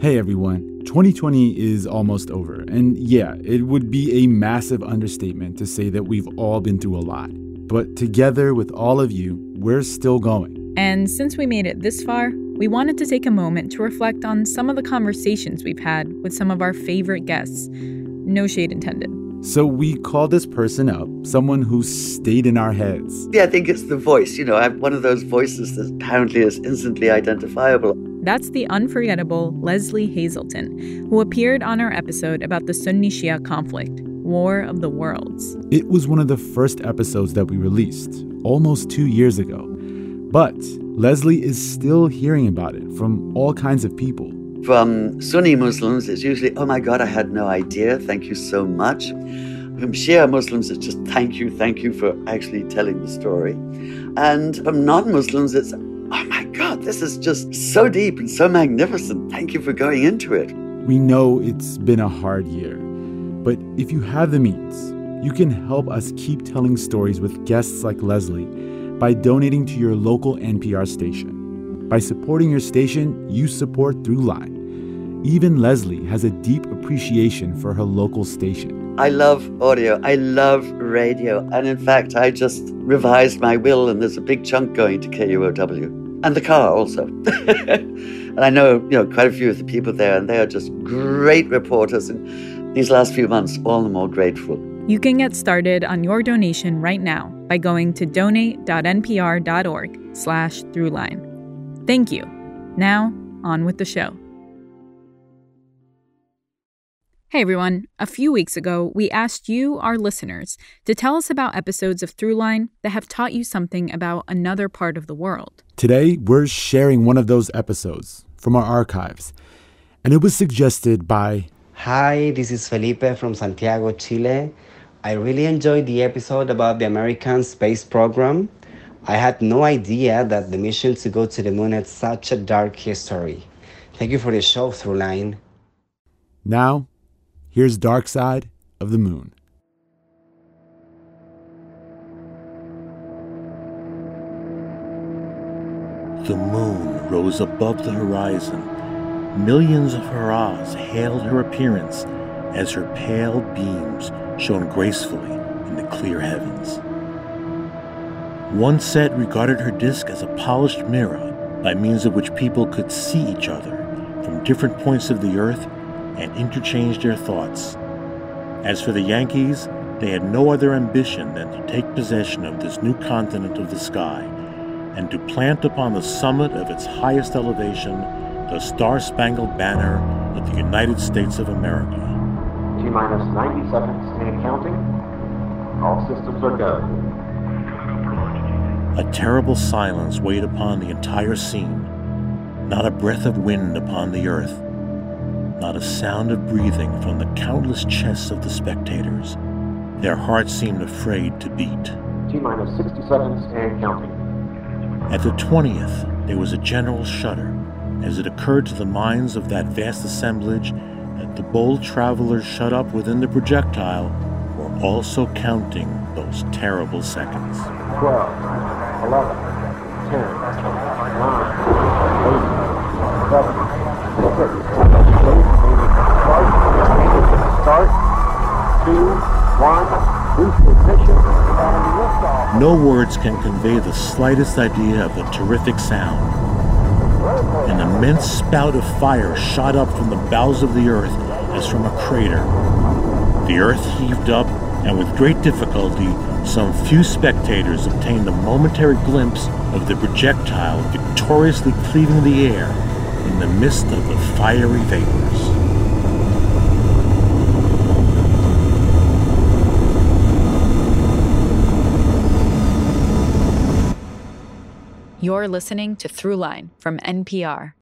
Hey everyone, 2020 is almost over, and yeah, it would be a massive understatement to say that we've all been through a lot. But together with all of you, we're still going. And since we made it this far, we wanted to take a moment to reflect on some of the conversations we've had with some of our favorite guests. No shade intended. So we called this person up, someone who stayed in our heads. Yeah, I think it's the voice. You know, I have one of those voices that apparently is instantly identifiable. That's the unforgettable Lesley Hazleton, who appeared on our episode about the Sunni Shia conflict, War of the Worlds. It was one of the first episodes that we released, almost two years ago. But Lesley is still hearing about it from all kinds of people. From Sunni Muslims, it's usually, oh my God, I had no idea. Thank you so much. From Shia Muslims, it's just thank you, thank you for actually telling the story. And from non Muslims, it's, oh my God, this is just so deep and so magnificent. Thank you for going into it. We know it's been a hard year, but if you have the means, you can help us keep telling stories with guests like Lesley by donating to your local NPR station. By supporting your station, you support Throughline. Even Lesley has a deep appreciation for her local station. I love audio. I love radio. And in fact, I just revised my will, and there's a big chunk going to KUOW and the car also. and I know, you know, quite a few of the people there, and they are just great reporters. And these last few months, all the more grateful. You can get started on your donation right now by going to donate.npr.org slash throughline. Thank you. Now, on with the show. Hey everyone, a few weeks ago, we asked you, our listeners, to tell us about episodes of Throughline that have taught you something about another part of the world. Today, we're sharing one of those episodes from our archives, and it was suggested by Hi, this is Felipe from Santiago, Chile. I really enjoyed the episode about the American space program. I had no idea that the mission to go to the moon had such a dark history. Thank you for the show, Throughline. Now, here's Dark Side of the Moon. The moon rose above the horizon. Millions of hurrahs hailed her appearance as her pale beams shone gracefully in the clear heavens. One set regarded her disk as a polished mirror by means of which people could see each other from different points of the earth and interchange their thoughts. As for the Yankees, they had no other ambition than to take possession of this new continent of the sky and to plant upon the summit of its highest elevation the Star Spangled Banner of the United States of America. T minus 90 seconds and counting. All systems are go. A terrible silence weighed upon the entire scene. Not a breath of wind upon the earth. Not a sound of breathing from the countless chests of the spectators. Their hearts seemed afraid to beat. T minus 60 seconds and counting. At the 20th, there was a general shudder as it occurred to the minds of that vast assemblage that the bold travelers shut up within the projectile were also counting those terrible seconds. 12, 11, 10, 9, 8, 7, 6, start, 2, 1, boost ignition, and liftoff. No words can convey the slightest idea of the terrific sound. An immense spout of fire shot up from the bowels of the earth as from a crater. The earth heaved up, and with great difficulty, some few spectators obtained a momentary glimpse of the projectile victoriously cleaving the air in the midst of the fiery vapors. You're listening to Throughline from NPR.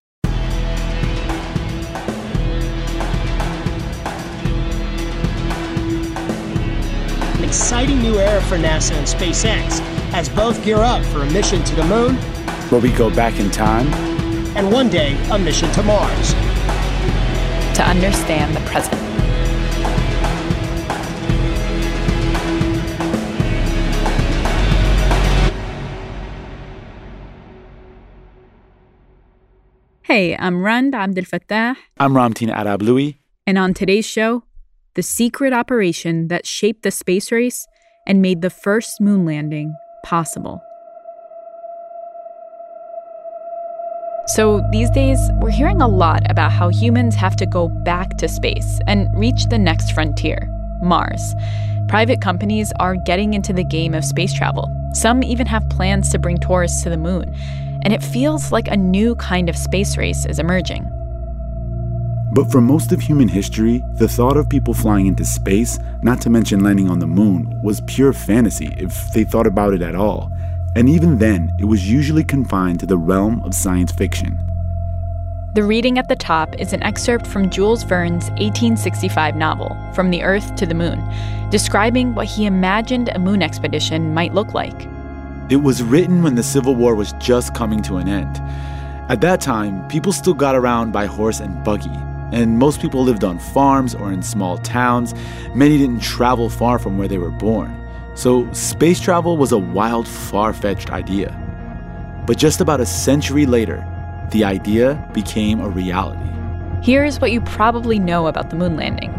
An exciting new era for NASA and SpaceX as both gear up for a mission to the moon Where we go back in time and one day a mission to Mars. To understand the present. Hey, I'm Rand Abdel Fattah. I'm Ramtin Arablouei. And on today's show, the secret operation that shaped the space race and made the first moon landing possible. So, these days, we're hearing a lot about how humans have to go back to space and reach the next frontier, Mars. Private companies are getting into the game of space travel. Some even have plans to bring tourists to the moon and it feels like a new kind of space race is emerging. But for most of human history, the thought of people flying into space, not to mention landing on the moon, was pure fantasy if they thought about it at all. And even then, it was usually confined to the realm of science fiction. The reading at the top is an excerpt from Jules Verne's 1865 novel, From the Earth to the Moon, describing what he imagined a moon expedition might look like. It was written when the Civil War was just coming to an end. At that time, people still got around by horse and buggy, and most people lived on farms or in small towns. Many didn't travel far from where they were born. So, space travel was a wild, far fetched idea. But just about a century later, the idea became a reality. Here's what you probably know about the moon landing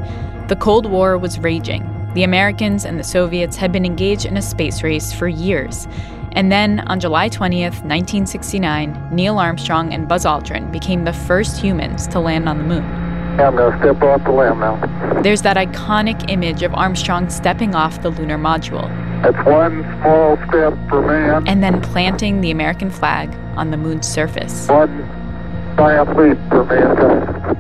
the Cold War was raging. The Americans and the Soviets had been engaged in a space race for years. And then on July 20th, 1969, Neil Armstrong and Buzz Aldrin became the first humans to land on the moon. I'm going to step off the limb now. There's that iconic image of Armstrong stepping off the lunar module. That's one small step for man. And then planting the American flag on the moon's surface. One giant leap for mankind.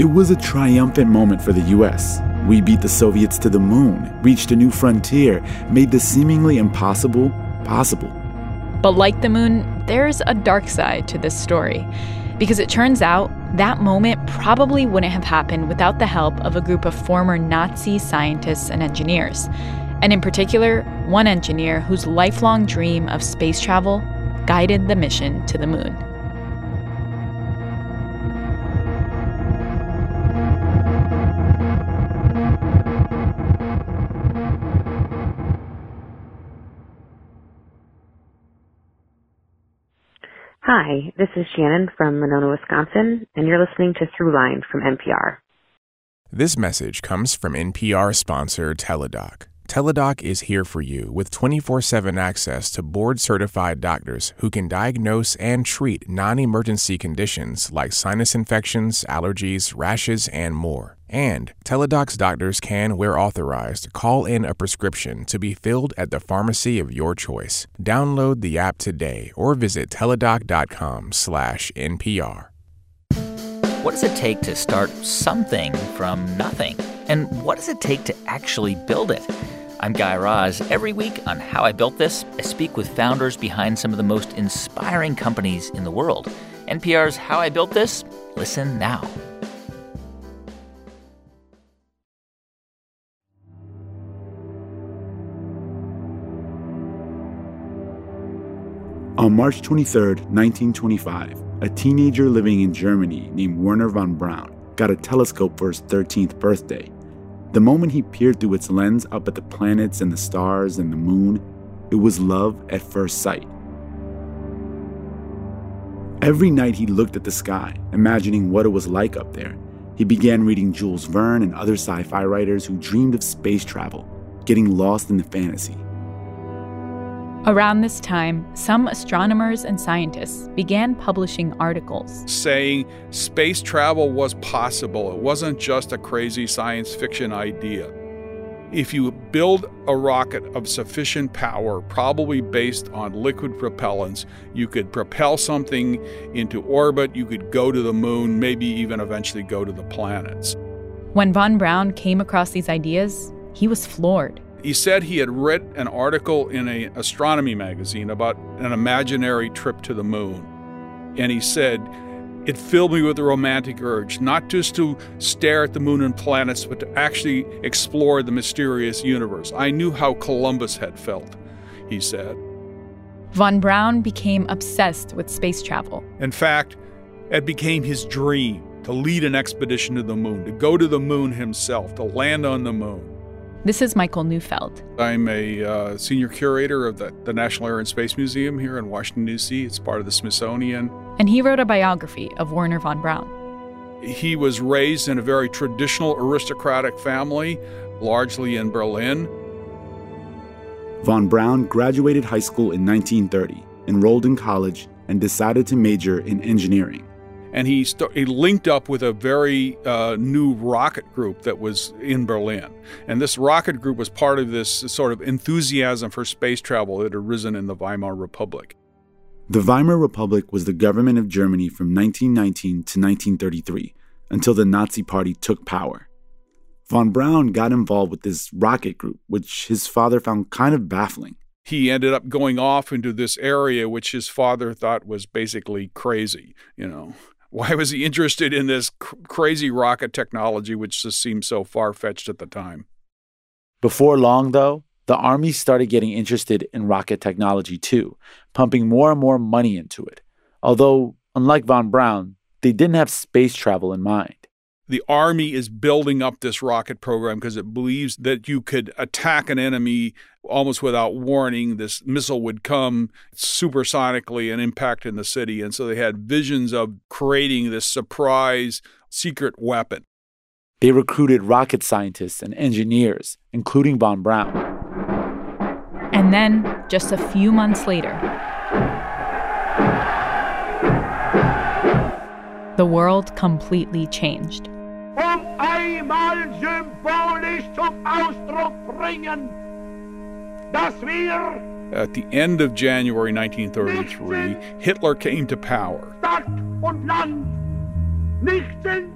It was a triumphant moment for the U.S. We beat the Soviets to the moon, reached a new frontier, made the seemingly impossible possible. But like the moon, there's a dark side to this story. Because it turns out that moment probably wouldn't have happened without the help of a group of former Nazi scientists and engineers. And in particular, one engineer whose lifelong dream of space travel guided the mission to the moon. Hi, this is Shannon from Monona, Wisconsin, and you're listening to Throughline from NPR. This message comes from NPR sponsor Teladoc. Teladoc is here for you with 24 7 access to board certified doctors who can diagnose and treat non emergency conditions like sinus infections, allergies, rashes, and more. And Teladoc's doctors can, where authorized, call in a prescription to be filled at the pharmacy of your choice. Download the app today or visit teladoc.com/npr. What does it take to start something from nothing? And what does it take to actually build it? I'm Guy Raz. Every week on How I Built This, I speak with founders behind some of the most inspiring companies in the world. NPR's How I Built This? Listen now. On March 23, 1925, a teenager living in Germany named Wernher von Braun got a telescope for his 13th birthday. The moment he peered through its lens up at the planets and the stars and the moon, it was love at first sight. Every night he looked at the sky, imagining what it was like up there. He began reading Jules Verne and other sci fi writers who dreamed of space travel, getting lost in the fantasy. Around this time, some astronomers and scientists began publishing articles saying space travel was possible. It wasn't just a crazy science fiction idea. If you build a rocket of sufficient power, probably based on liquid propellants, you could propel something into orbit, you could go to the moon, maybe even eventually go to the planets. When von Braun came across these ideas, he was floored. He said he had read an article in an astronomy magazine about an imaginary trip to the moon. And he said, it filled me with a romantic urge, not just to stare at the moon and planets, but to actually explore the mysterious universe. I knew how Columbus had felt, he said. Von Braun became obsessed with space travel. In fact, it became his dream to lead an expedition to the moon, to go to the moon himself, to land on the moon. This is Michael Neufeld. I'm a uh, senior curator of the, the National Air and Space Museum here in Washington, D.C. It's part of the Smithsonian. And he wrote a biography of Wernher von Braun. He was raised in a very traditional aristocratic family, largely in Berlin. Von Braun graduated high school in 1930, enrolled in college, and decided to major in engineering. And he, st- he linked up with a very uh, new rocket group that was in Berlin. And this rocket group was part of this sort of enthusiasm for space travel that had arisen in the Weimar Republic. The Weimar Republic was the government of Germany from 1919 to 1933 until the Nazi Party took power. Von Braun got involved with this rocket group, which his father found kind of baffling. He ended up going off into this area which his father thought was basically crazy, you know. Why was he interested in this cr- crazy rocket technology, which just seemed so far fetched at the time? Before long, though, the Army started getting interested in rocket technology too, pumping more and more money into it. Although, unlike von Braun, they didn't have space travel in mind. The Army is building up this rocket program because it believes that you could attack an enemy almost without warning. This missile would come supersonically and impact in the city. And so they had visions of creating this surprise secret weapon. They recruited rocket scientists and engineers, including von Braun. And then, just a few months later, the world completely changed. Um einmal symbolisch zum Ausdruck bringen, dass wir At the end of January 1933, Hitler came to power. Stadt und Land nicht sind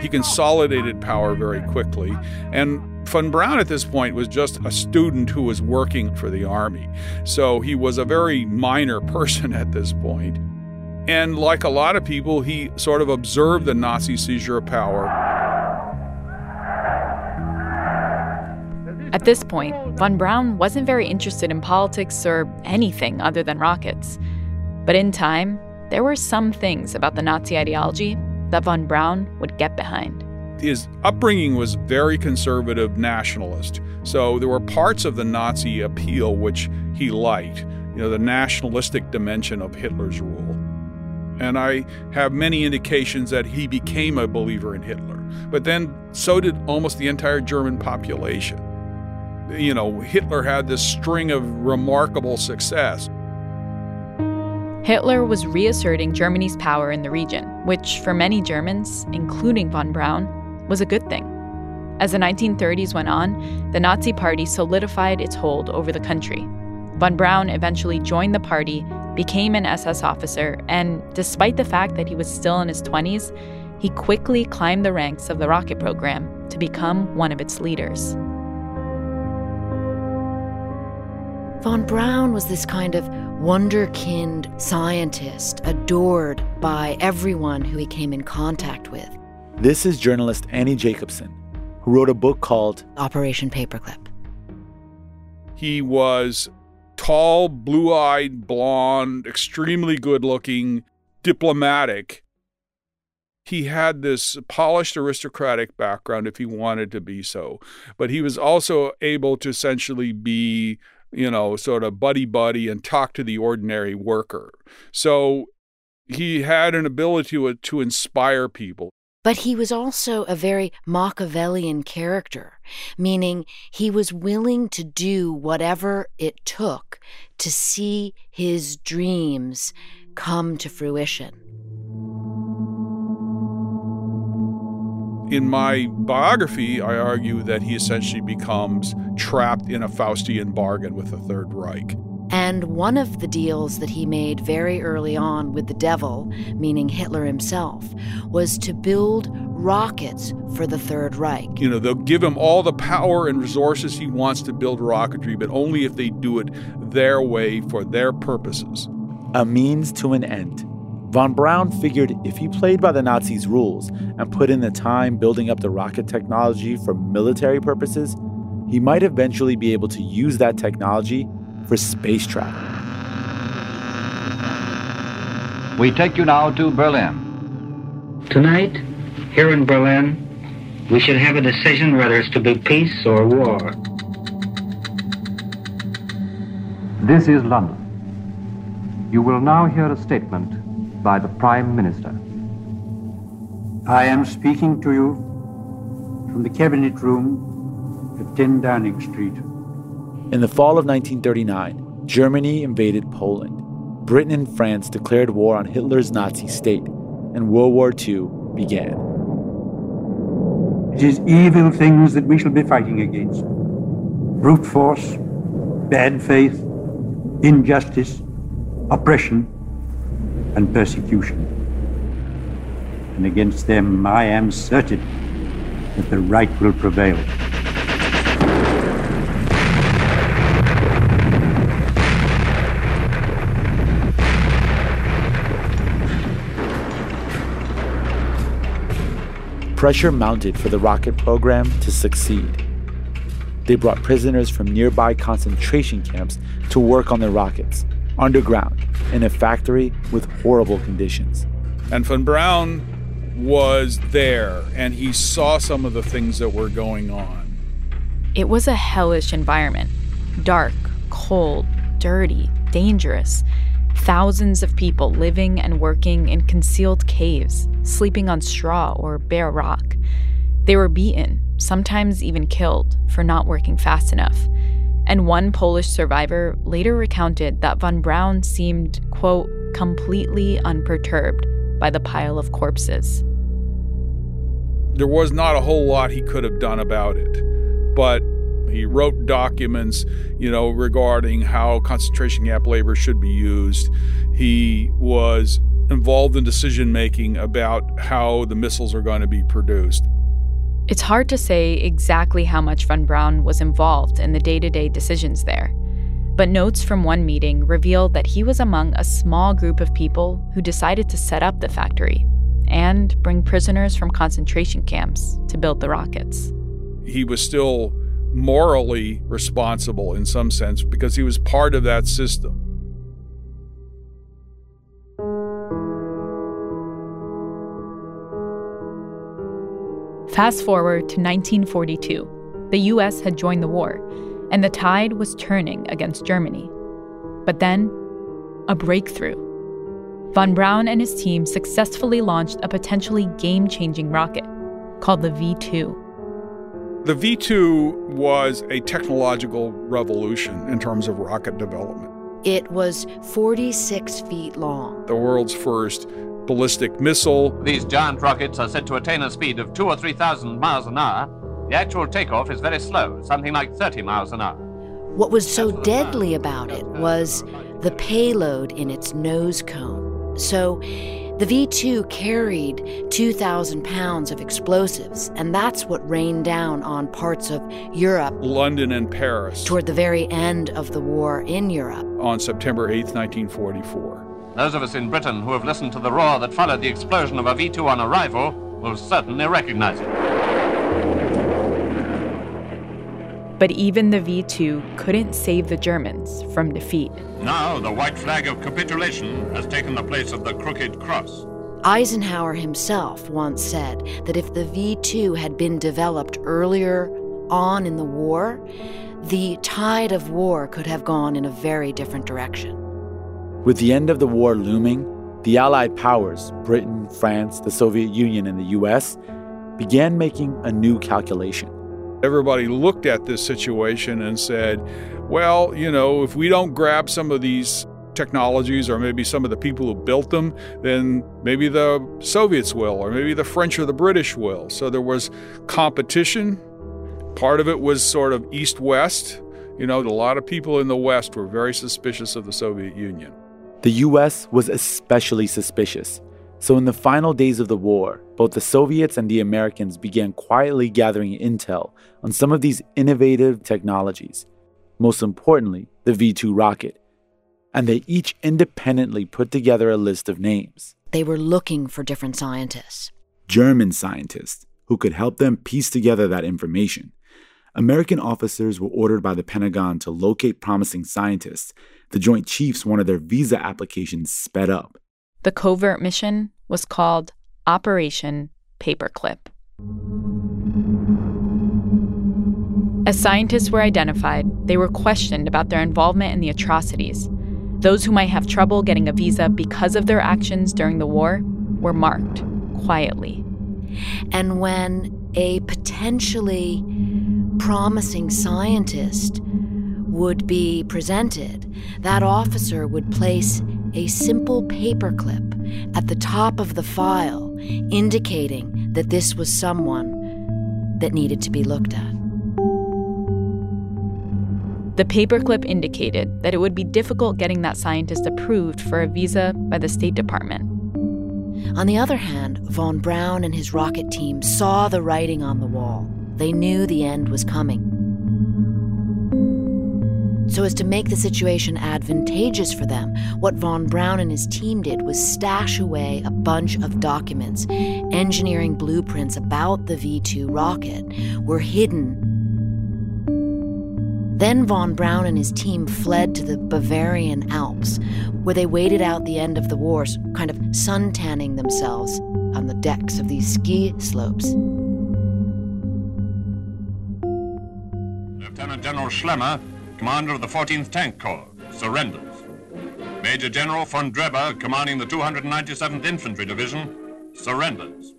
He consolidated power very quickly, and von Braun at this point was just a student who was working for the army. So he was a very minor person at this point. And like a lot of people, he sort of observed the Nazi seizure of power. At this point, von Braun wasn't very interested in politics or anything other than rockets. But in time, there were some things about the Nazi ideology that von Braun would get behind. His upbringing was very conservative nationalist. So there were parts of the Nazi appeal which he liked, you know, the nationalistic dimension of Hitler's rule. And I have many indications that he became a believer in Hitler. But then so did almost the entire German population. You know, Hitler had this string of remarkable success. Hitler was reasserting Germany's power in the region, which for many Germans, including von Braun, was a good thing. As the 1930s went on, the Nazi Party solidified its hold over the country. Von Braun eventually joined the party, became an SS officer, and despite the fact that he was still in his 20s, he quickly climbed the ranks of the rocket program to become one of its leaders. Von Braun was this kind of wonderkind scientist, adored by everyone who he came in contact with. This is journalist Annie Jacobsen, who wrote a book called Operation Paperclip. He was tall, blue eyed, blonde, extremely good looking, diplomatic. He had this polished aristocratic background if he wanted to be so, but he was also able to essentially be you know, sort of buddy buddy and talk to the ordinary worker. So he had an ability to, to inspire people. But he was also a very Machiavellian character, meaning he was willing to do whatever it took to see his dreams come to fruition. In my biography, I argue that he essentially becomes trapped in a Faustian bargain with the Third Reich. And one of the deals that he made very early on with the devil, meaning Hitler himself, was to build rockets for the Third Reich. You know, they'll give him all the power and resources he wants to build rocketry, but only if they do it their way for their purposes. A means to an end. Von Braun figured if he played by the Nazis' rules and put in the time building up the rocket technology for military purposes, he might eventually be able to use that technology for space travel. We take you now to Berlin. Tonight, here in Berlin, we shall have a decision whether it's to be peace or war. This is London. You will now hear a statement by the Prime Minister. I am speaking to you from the Cabinet Room at 10 Downing Street. In the fall of 1939, Germany invaded Poland. Britain and France declared war on Hitler's Nazi state, and World War II began. It is evil things that we shall be fighting against brute force, bad faith, injustice, oppression, and persecution. And against them I am certain that the right will prevail. Pressure mounted for the rocket program to succeed. They brought prisoners from nearby concentration camps to work on the rockets, underground, in a factory with horrible conditions. And von Braun was there and he saw some of the things that were going on. It was a hellish environment dark, cold, dirty, dangerous. Thousands of people living and working in concealed caves, sleeping on straw or bare rock. They were beaten, sometimes even killed, for not working fast enough. And one Polish survivor later recounted that von Braun seemed, quote, completely unperturbed by the pile of corpses. There was not a whole lot he could have done about it, but he wrote documents, you know, regarding how concentration camp labor should be used. He was involved in decision making about how the missiles are going to be produced. It's hard to say exactly how much von Braun was involved in the day to day decisions there. But notes from one meeting reveal that he was among a small group of people who decided to set up the factory and bring prisoners from concentration camps to build the rockets. He was still morally responsible in some sense because he was part of that system. Fast forward to 1942. The US had joined the war, and the tide was turning against Germany. But then, a breakthrough. Von Braun and his team successfully launched a potentially game changing rocket called the V 2. The V 2 was a technological revolution in terms of rocket development. It was 46 feet long. The world's first ballistic missile. These giant rockets are said to attain a speed of two or 3,000 miles an hour. The actual takeoff is very slow, something like 30 miles an hour. What was so deadly about it was the payload in its nose cone. So, the V 2 carried 2,000 pounds of explosives, and that's what rained down on parts of Europe, London, and Paris toward the very end of the war in Europe. on September 8, 1944. Those of us in Britain who have listened to the roar that followed the explosion of a V 2 on arrival will certainly recognize it. But even the V 2 couldn't save the Germans from defeat. Now the white flag of capitulation has taken the place of the crooked cross. Eisenhower himself once said that if the V 2 had been developed earlier on in the war, the tide of war could have gone in a very different direction. With the end of the war looming, the Allied powers, Britain, France, the Soviet Union, and the US, began making a new calculation. Everybody looked at this situation and said, well, you know, if we don't grab some of these technologies or maybe some of the people who built them, then maybe the Soviets will, or maybe the French or the British will. So there was competition. Part of it was sort of east west. You know, a lot of people in the West were very suspicious of the Soviet Union. The US was especially suspicious. So, in the final days of the war, both the Soviets and the Americans began quietly gathering intel on some of these innovative technologies, most importantly, the V 2 rocket. And they each independently put together a list of names They were looking for different scientists. German scientists who could help them piece together that information. American officers were ordered by the Pentagon to locate promising scientists. The Joint Chiefs wanted their visa applications sped up. The covert mission was called Operation Paperclip. As scientists were identified, they were questioned about their involvement in the atrocities. Those who might have trouble getting a visa because of their actions during the war were marked quietly. And when a potentially promising scientist would be presented, that officer would place a simple paperclip at the top of the file indicating that this was someone that needed to be looked at. The paperclip indicated that it would be difficult getting that scientist approved for a visa by the State Department. On the other hand, von Braun and his rocket team saw the writing on the wall. They knew the end was coming. So, as to make the situation advantageous for them, what von Braun and his team did was stash away a bunch of documents. Engineering blueprints about the V 2 rocket were hidden then von Braun and his team fled to the Bavarian Alps, where they waited out the end of the wars, kind of suntanning themselves on the decks of these ski slopes. Lieutenant General Schlemmer, commander of the 14th Tank Corps, surrenders. Major General von Dreber, commanding the 297th Infantry Division, surrenders.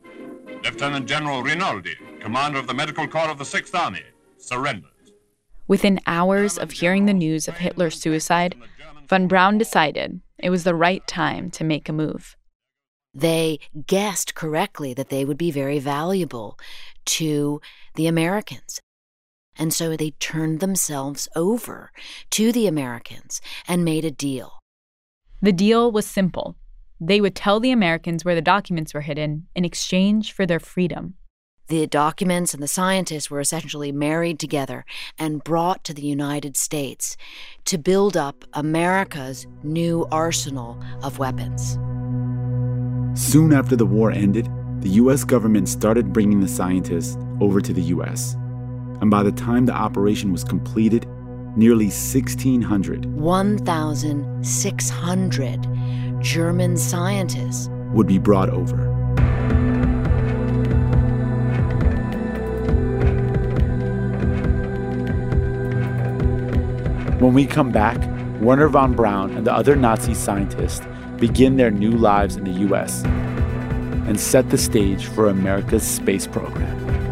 Lieutenant General Rinaldi, commander of the Medical Corps of the 6th Army, surrenders. Within hours of hearing the news of Hitler's suicide, von Braun decided it was the right time to make a move. They guessed correctly that they would be very valuable to the Americans. And so they turned themselves over to the Americans and made a deal. The deal was simple. They would tell the Americans where the documents were hidden in exchange for their freedom. The documents and the scientists were essentially married together and brought to the United States to build up America's new arsenal of weapons. Soon after the war ended, the U.S. government started bringing the scientists over to the U.S. And by the time the operation was completed, nearly 1,600 1,600 German scientists would be brought over. When we come back, Wernher von Braun and the other Nazi scientists begin their new lives in the U.S. and set the stage for America's space program.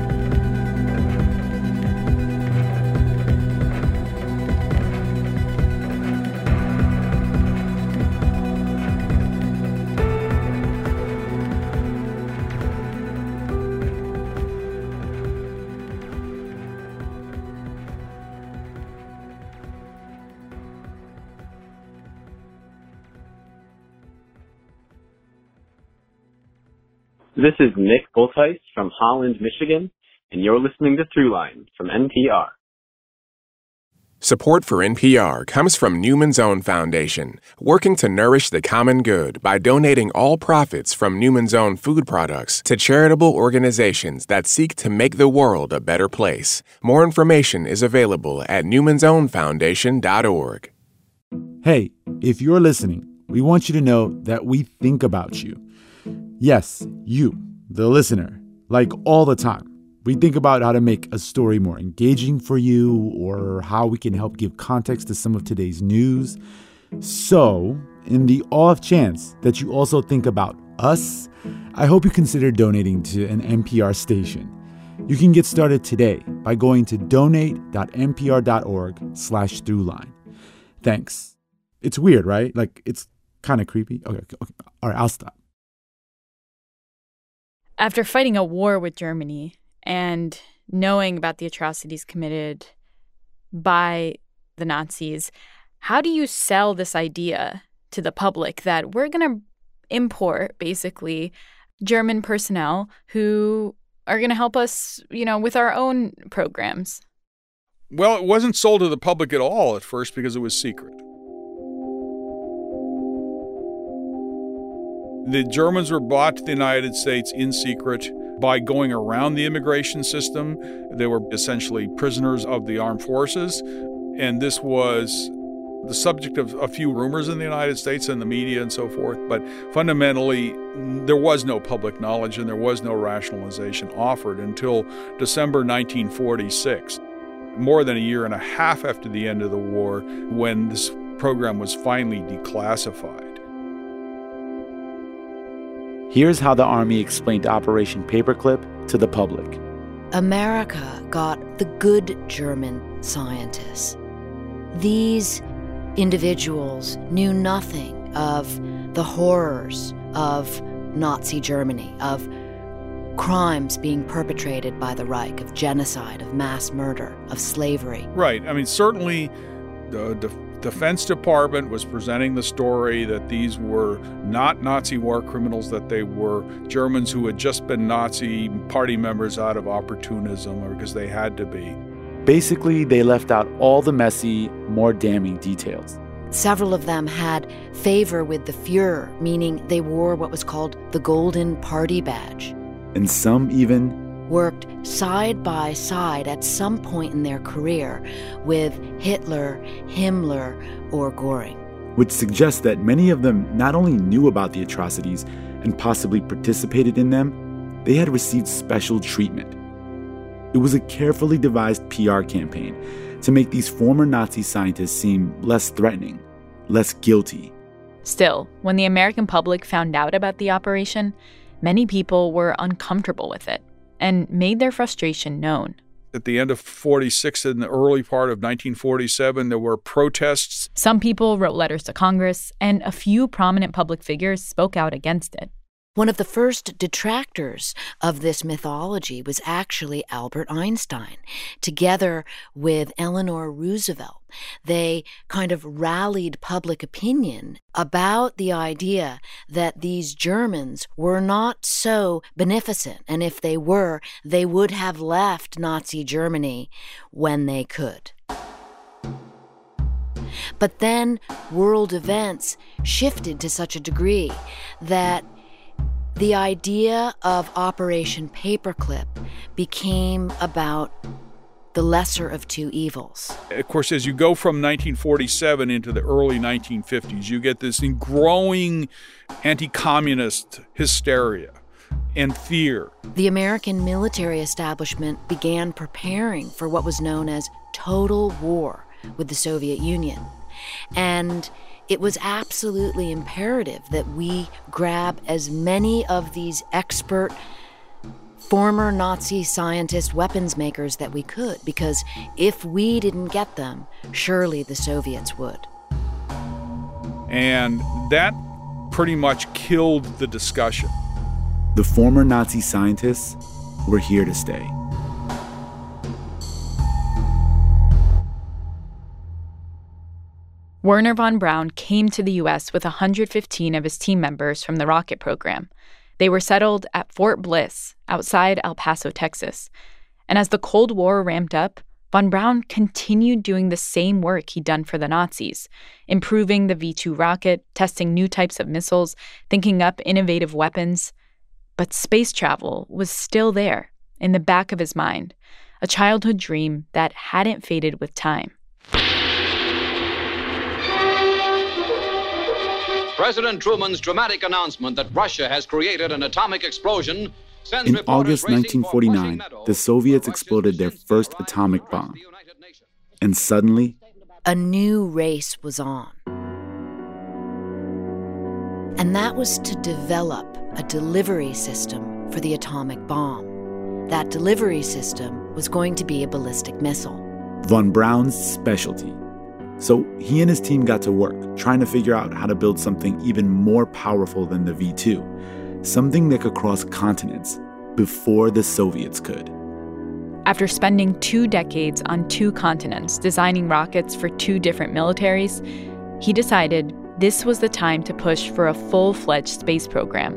This is Nick Bultheis from Holland, Michigan, and you're listening to Throughline from NPR. Support for NPR comes from Newman's Own Foundation, working to nourish the common good by donating all profits from Newman's Own food products to charitable organizations that seek to make the world a better place. More information is available at newmansownfoundation.org. Hey, if you're listening, we want you to know that we think about you. Yes, you, the listener, like all the time. We think about how to make a story more engaging for you or how we can help give context to some of today's news. So, in the off chance that you also think about us, I hope you consider donating to an NPR station. You can get started today by going to donate.npr.org slash throughline. Thanks. It's weird, right? Like, it's kind of creepy. Okay, okay, all right, I'll stop. After fighting a war with Germany and knowing about the atrocities committed by the Nazis, how do you sell this idea to the public that we're going to import basically German personnel who are going to help us, you know, with our own programs? Well, it wasn't sold to the public at all at first because it was secret. The Germans were brought to the United States in secret by going around the immigration system. They were essentially prisoners of the armed forces. And this was the subject of a few rumors in the United States and the media and so forth. But fundamentally, there was no public knowledge and there was no rationalization offered until December 1946. more than a year and a half after the end of the war when this program was finally declassified. Here's how the Army explained Operation Paperclip to the public America got the good German scientists. These individuals knew nothing of the horrors of Nazi Germany, of crimes being perpetrated by the Reich, of genocide, of mass murder, of slavery. Right. I mean, certainly uh, the, the Defense Department was presenting the story that these were not Nazi war criminals, that they were Germans who had just been Nazi party members out of opportunism or because they had to be. Basically, they left out all the messy, more damning details. Several of them had favor with the Fuhrer, meaning they wore what was called the Golden Party Badge. And some even worked side by side at some point in their career with Hitler, Himmler, or Goring. Which suggests that many of them not only knew about the atrocities and possibly participated in them, they had received special treatment. It was a carefully devised PR campaign to make these former Nazi scientists seem less threatening, less guilty. Still, when the American public found out about the operation, many people were uncomfortable with it and made their frustration known. At the end of 46 and the early part of 1947, there were protests. Some people wrote letters to Congress, and a few prominent public figures spoke out against it. One of the first detractors of this mythology was actually Albert Einstein. Together with Eleanor Roosevelt, they kind of rallied public opinion about the idea that these Germans were not so beneficent, and if they were, they would have left Nazi Germany when they could. But then world events shifted to such a degree that the idea of Operation Paperclip became about the lesser of two evils. Of course, as you go from 1947 into the early 1950s, you get this growing anti communist hysteria and fear. The American military establishment began preparing for what was known as total war with the Soviet Union. And it was absolutely imperative that we grab as many of these expert former Nazi scientist weapons makers that we could, because if we didn't get them, surely the Soviets would. And that pretty much killed the discussion. The former Nazi scientists were here to stay. Wernher von Braun came to the U.S. with 115 of his team members from the rocket program. They were settled at Fort Bliss outside El Paso, Texas. And as the Cold War ramped up, von Braun continued doing the same work he'd done for the Nazis, improving the V 2 rocket, testing new types of missiles, thinking up innovative weapons. But space travel was still there, in the back of his mind, a childhood dream that hadn't faded with time. President Truman's dramatic announcement that Russia has created an atomic explosion in August 1949, the Soviets exploded their first atomic bomb. And suddenly, a new race was on. And that was to develop a delivery system for the atomic bomb. That delivery system was going to be a ballistic missile. Von Braun's specialty so he and his team got to work, trying to figure out how to build something even more powerful than the V 2, something that could cross continents before the Soviets could. After spending two decades on two continents designing rockets for two different militaries, he decided this was the time to push for a full fledged space program.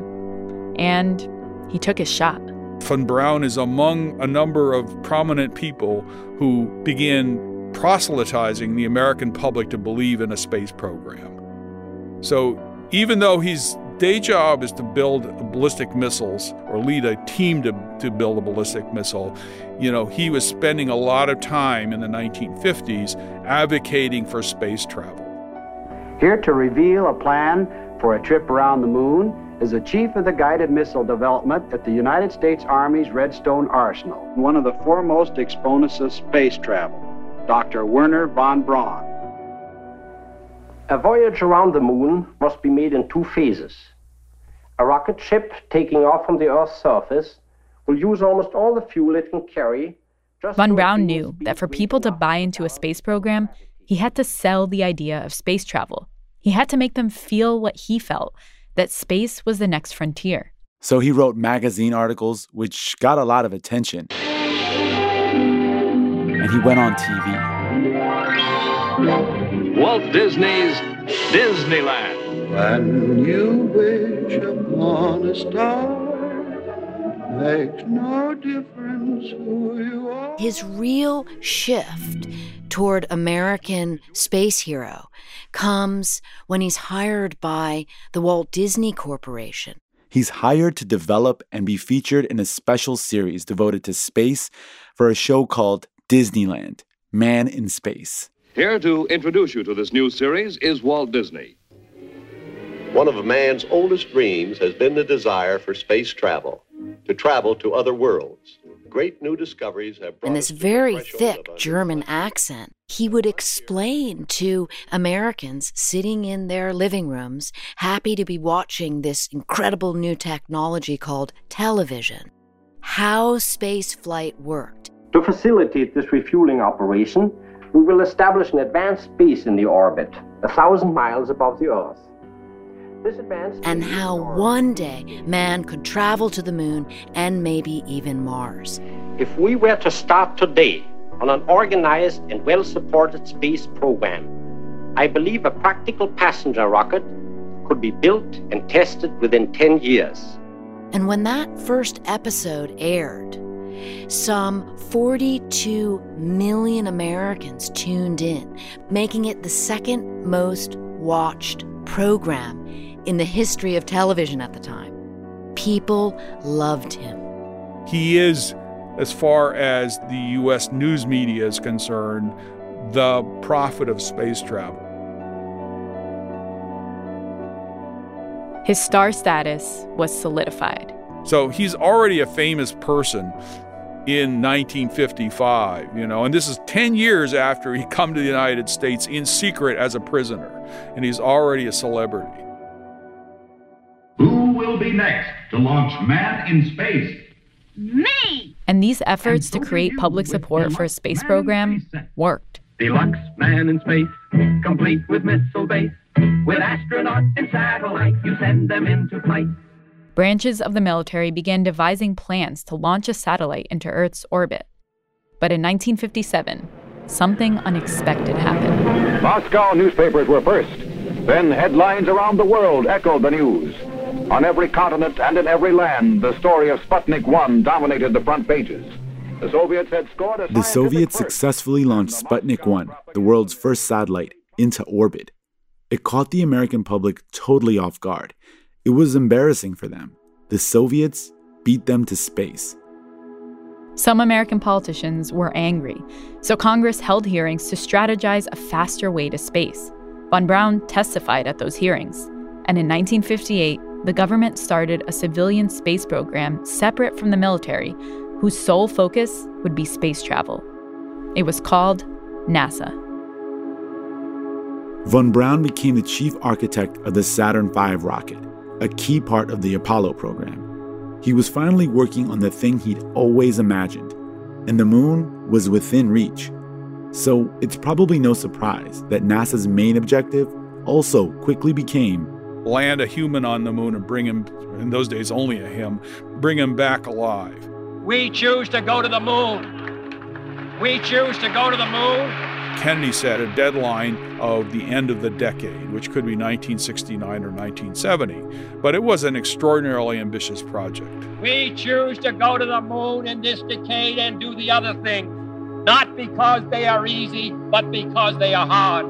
And he took his shot. Von Braun is among a number of prominent people who began proselytizing the American public to believe in a space program. So even though his day job is to build ballistic missiles or lead a team to, to build a ballistic missile, you know, he was spending a lot of time in the 1950s advocating for space travel. Here to reveal a plan for a trip around the moon is the chief of the guided missile development at the United States Army's Redstone Arsenal, one of the foremost exponents of space travel. Dr. Wernher von Braun. A voyage around the moon must be made in two phases. A rocket ship taking off from the Earth's surface will use almost all the fuel it can carry. Von Braun knew that for people to buy into a space program, he had to sell the idea of space travel. He had to make them feel what he felt that space was the next frontier. So he wrote magazine articles, which got a lot of attention. And he went on TV. Walt Disney's Disneyland. When you wish upon a star, makes no difference who you are. His real shift toward American space hero comes when he's hired by the Walt Disney Corporation. He's hired to develop and be featured in a special series devoted to space for a show called Disneyland Man in Space. Here to introduce you to this new series is Walt Disney. One of man's oldest dreams has been the desire for space travel, to travel to other worlds. Great new discoveries have brought In this very thick German accent, he would explain to Americans sitting in their living rooms, happy to be watching this incredible new technology called television, how space flight worked. To facilitate this refueling operation, we will establish an advanced base in the orbit, a thousand miles above the Earth. This advanced and how one day man could travel to the moon and maybe even Mars. If we were to start today on an organized and well supported space program, I believe a practical passenger rocket could be built and tested within 10 years. And when that first episode aired, some 42 million Americans tuned in, making it the second most watched program in the history of television at the time. People loved him. He is, as far as the U.S. news media is concerned, the prophet of space travel. His star status was solidified. So he's already a famous person in 1955, you know, and this is 10 years after he come to the United States in secret as a prisoner, and he's already a celebrity. Who will be next to launch man in space? Me! And these efforts to create public support for a space program worked. Deluxe man in space, complete with missile base. With astronaut and satellite, you send them into flight. Branches of the military began devising plans to launch a satellite into Earth's orbit. But in 1957, something unexpected happened. Moscow newspapers were first. Then headlines around the world echoed the news. On every continent and in every land, the story of Sputnik 1 dominated the front pages. The Soviets had scored a The Soviets successfully launched Sputnik 1, the world's first satellite, into orbit. It caught the American public totally off guard. It was embarrassing for them. The Soviets beat them to space. Some American politicians were angry, so Congress held hearings to strategize a faster way to space. Von Braun testified at those hearings, and in 1958, the government started a civilian space program separate from the military, whose sole focus would be space travel. It was called NASA. Von Braun became the chief architect of the Saturn V rocket, a key part of the Apollo program. He was finally working on the thing he'd always imagined, and the moon was within reach. So it's probably no surprise that NASA's main objective also quickly became land a human on the moon and bring him, in those days only a him, bring him back alive. We choose to go to the moon. We choose to go to the moon. Kennedy set a deadline of the end of the decade, which could be 1969 or 1970, but it was an extraordinarily ambitious project. We choose to go to the moon in this decade and do the other thing, not because they are easy, but because they are hard.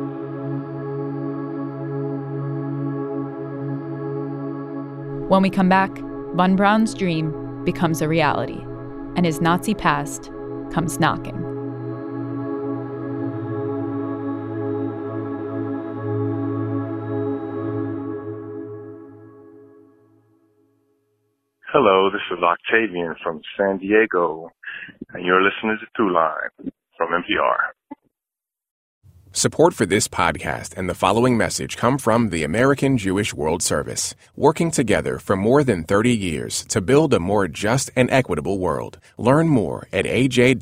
When we come back, Von Braun's dream becomes a reality, and his Nazi past comes knocking. Hello, this is Octavian from San Diego, and you're listening to Throughline from NPR. Support for this podcast and the following message come from the American Jewish World Service, working together for more than 30 years to build a more just and equitable world. Learn more at ajws.org.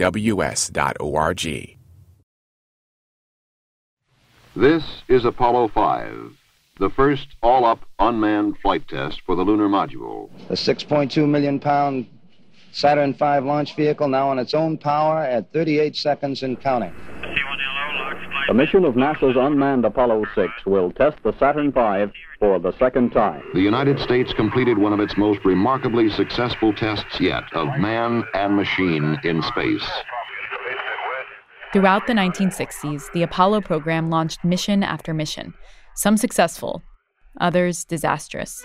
This is Apollo 5, the first all up unmanned flight test for the lunar module. The 6.2 million pound Saturn V launch vehicle now on its own power at 38 seconds and counting. A mission of NASA's unmanned Apollo 6 will test the Saturn V for the second time. The United States completed one of its most remarkably successful tests yet of man and machine in space. Throughout the 1960s, the Apollo program launched mission after mission, some successful, others disastrous.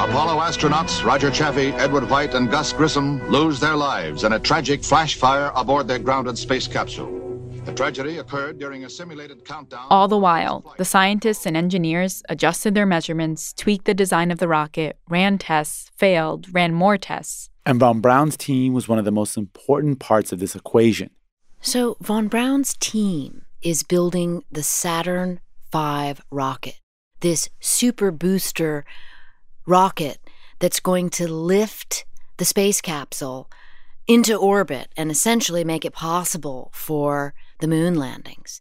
Apollo astronauts Roger Chaffee, Edward White, and Gus Grissom lose their lives in a tragic flash fire aboard their grounded space capsule. The tragedy occurred during a simulated countdown. All the while, the scientists and engineers adjusted their measurements, tweaked the design of the rocket, ran tests, failed, ran more tests. And von Braun's team was one of the most important parts of this equation. So, von Braun's team is building the Saturn V rocket, this super booster rocket that's going to lift the space capsule into orbit and essentially make it possible for the moon landings.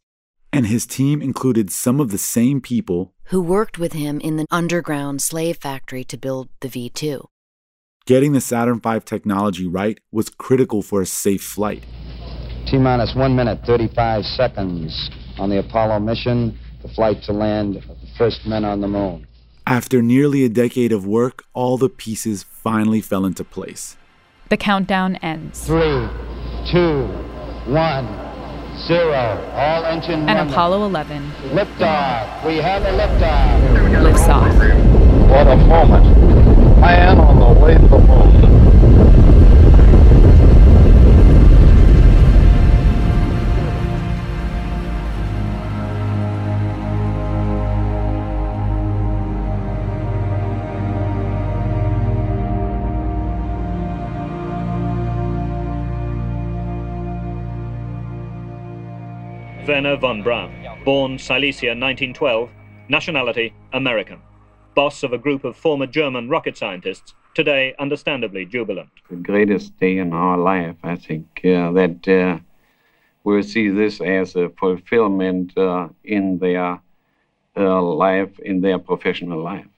And his team included some of the same people who worked with him in the underground slave factory to build the V 2. Getting the Saturn V technology right was critical for a safe flight. T minus 1 minute 35 seconds on the Apollo mission, the flight to land of the first men on the moon. After nearly a decade of work, all the pieces finally fell into place. The countdown ends. Three, two, one, zero. All engine And running. Apollo 11 Liftoff. We have a liftoff. lifts off. What a moment. Man on the way Wernher von Braun, born Silesia 1912, nationality American. Boss of a group of former German rocket scientists, today understandably jubilant. the greatest day in our life. I think uh, that uh, we'll see this as a fulfillment uh, in their uh, life, in their professional life.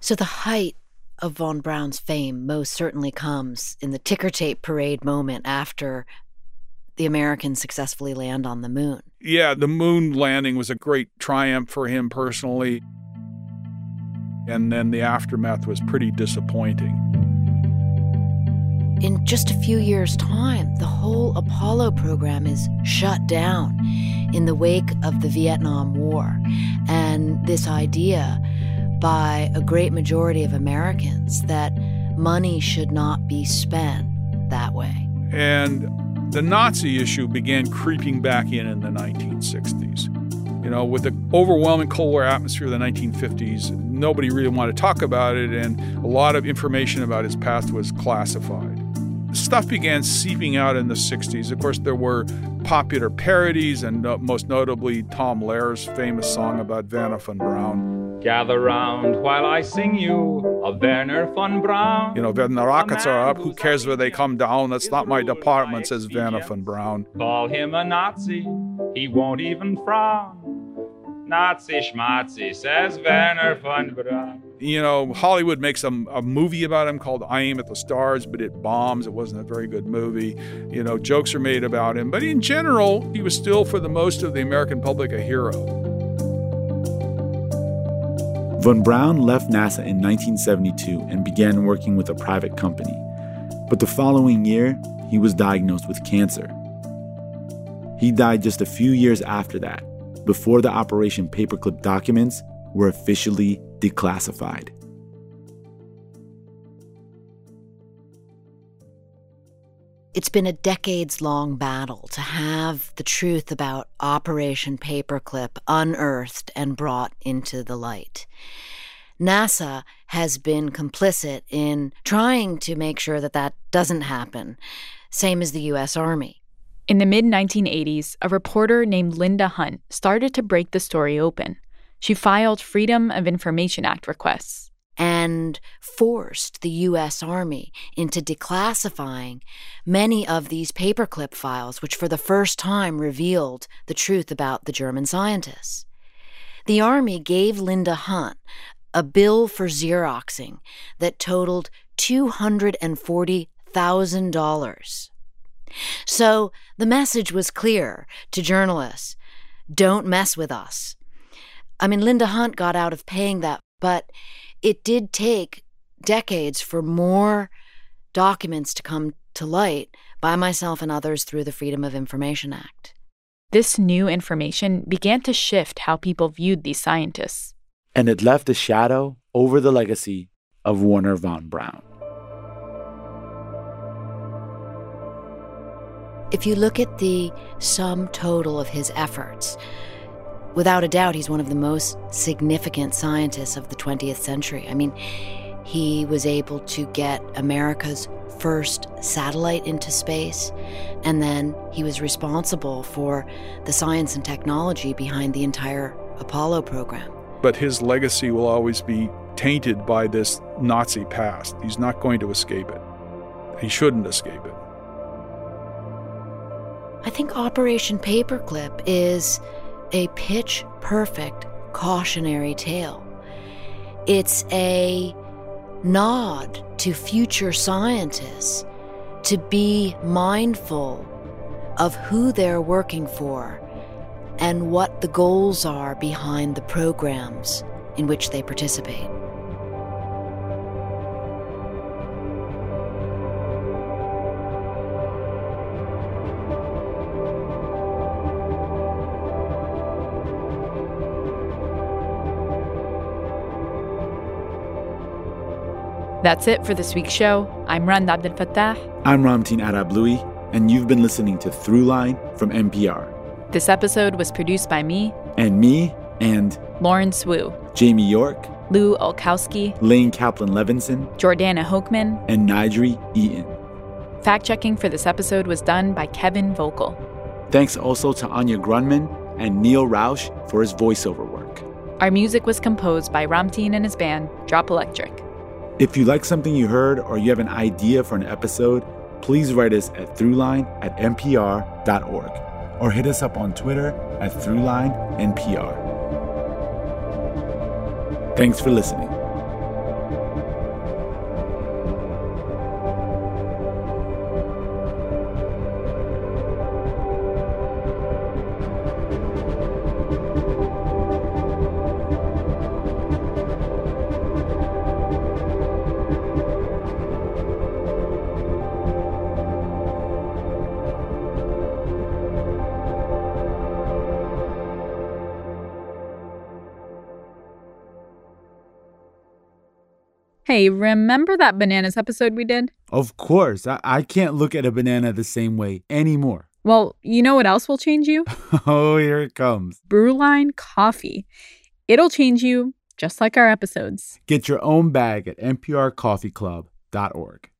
So the height of von Braun's fame most certainly comes in the ticker tape parade moment after the Americans successfully land on the moon. Yeah, the moon landing was a great triumph for him personally. And then the aftermath was pretty disappointing. In just a few years' time, the whole Apollo program is shut down in the wake of the Vietnam War. And this idea by a great majority of Americans that money should not be spent that way. And the Nazi issue began creeping back in in the 1960s. You know, with the overwhelming Cold War atmosphere of the 1950s, nobody really wanted to talk about it, and a lot of information about his past was classified. Stuff began seeping out in the 60s. Of course, there were popular parodies, and uh, most notably Tom Lehrer's famous song about Wernher von Braun. Gather round while I sing you a Wernher von Braun. You know, when the rockets are up, who cares where they come down? That's not my department, says Wernher von Braun. Call him a Nazi, he won't even frown. Nazi schmazi, says Wernher von Braun. You know, Hollywood makes a, a movie about him called I Aim at the Stars, but it bombs. It wasn't a very good movie. You know, jokes are made about him. But in general, he was still, for the most of the American public, a hero. Von Braun left NASA in 1972 and began working with a private company. But the following year, he was diagnosed with cancer. He died just a few years after that, before the Operation Paperclip documents were officially declassified. It's been a decades long battle to have the truth about Operation Paperclip unearthed and brought into the light. NASA has been complicit in trying to make sure that that doesn't happen, same as the U.S. Army. In the mid 1980s, a reporter named Linda Hunt started to break the story open. She filed Freedom of Information Act requests and forced the U.S. Army into declassifying many of these paperclip files, which for the first time revealed the truth about the German scientists. The Army gave Linda Hunt a bill for Xeroxing that totaled $240,000. So the message was clear to journalists don't mess with us. I mean, Linda Hunt got out of paying that, but it did take decades for more documents to come to light by myself and others through the Freedom of Information Act. This new information began to shift how people viewed these scientists. And it left a shadow over the legacy of Wernher von Braun. If you look at the sum total of his efforts, without a doubt, he's one of the most significant scientists of the 20th century. I mean, he was able to get America's first satellite into space, and then he was responsible for the science and technology behind the entire Apollo program. But his legacy will always be tainted by this Nazi past. He's not going to escape it. He shouldn't escape it. I think Operation Paperclip is a pitch perfect cautionary tale. It's a nod to future scientists to be mindful of who they're working for and what the goals are behind the programs in which they participate. That's it for this week's show. I'm Rund Abdelfatah. I'm Ramtin Arablouei, and you've been listening to Throughline from NPR. This episode was produced by me. And me, and Lawrence Wu. Jamie York. Lu Olkowski. Laine Kaplan Levenson. Jordana Hochman. And Nigri Eaton. Fact checking for this episode was done by Kevin Vogel. Thanks also to Anya Grundmann and Neal Rauch for his voiceover work. Our music was composed by Ramtin and his band, Drop Electric. If you like something you heard or you have an idea for an episode, please write us at throughline at npr.org or hit us up on Twitter at throughlinenpr. Thanks for listening. Hey, remember that bananas episode we did? Of course. I, I can't look at a banana the same way anymore. Well, you know what else will change you? oh, here it comes Brewline Coffee. It'll change you just like our episodes. Get your own bag at nprcoffeeclub.org.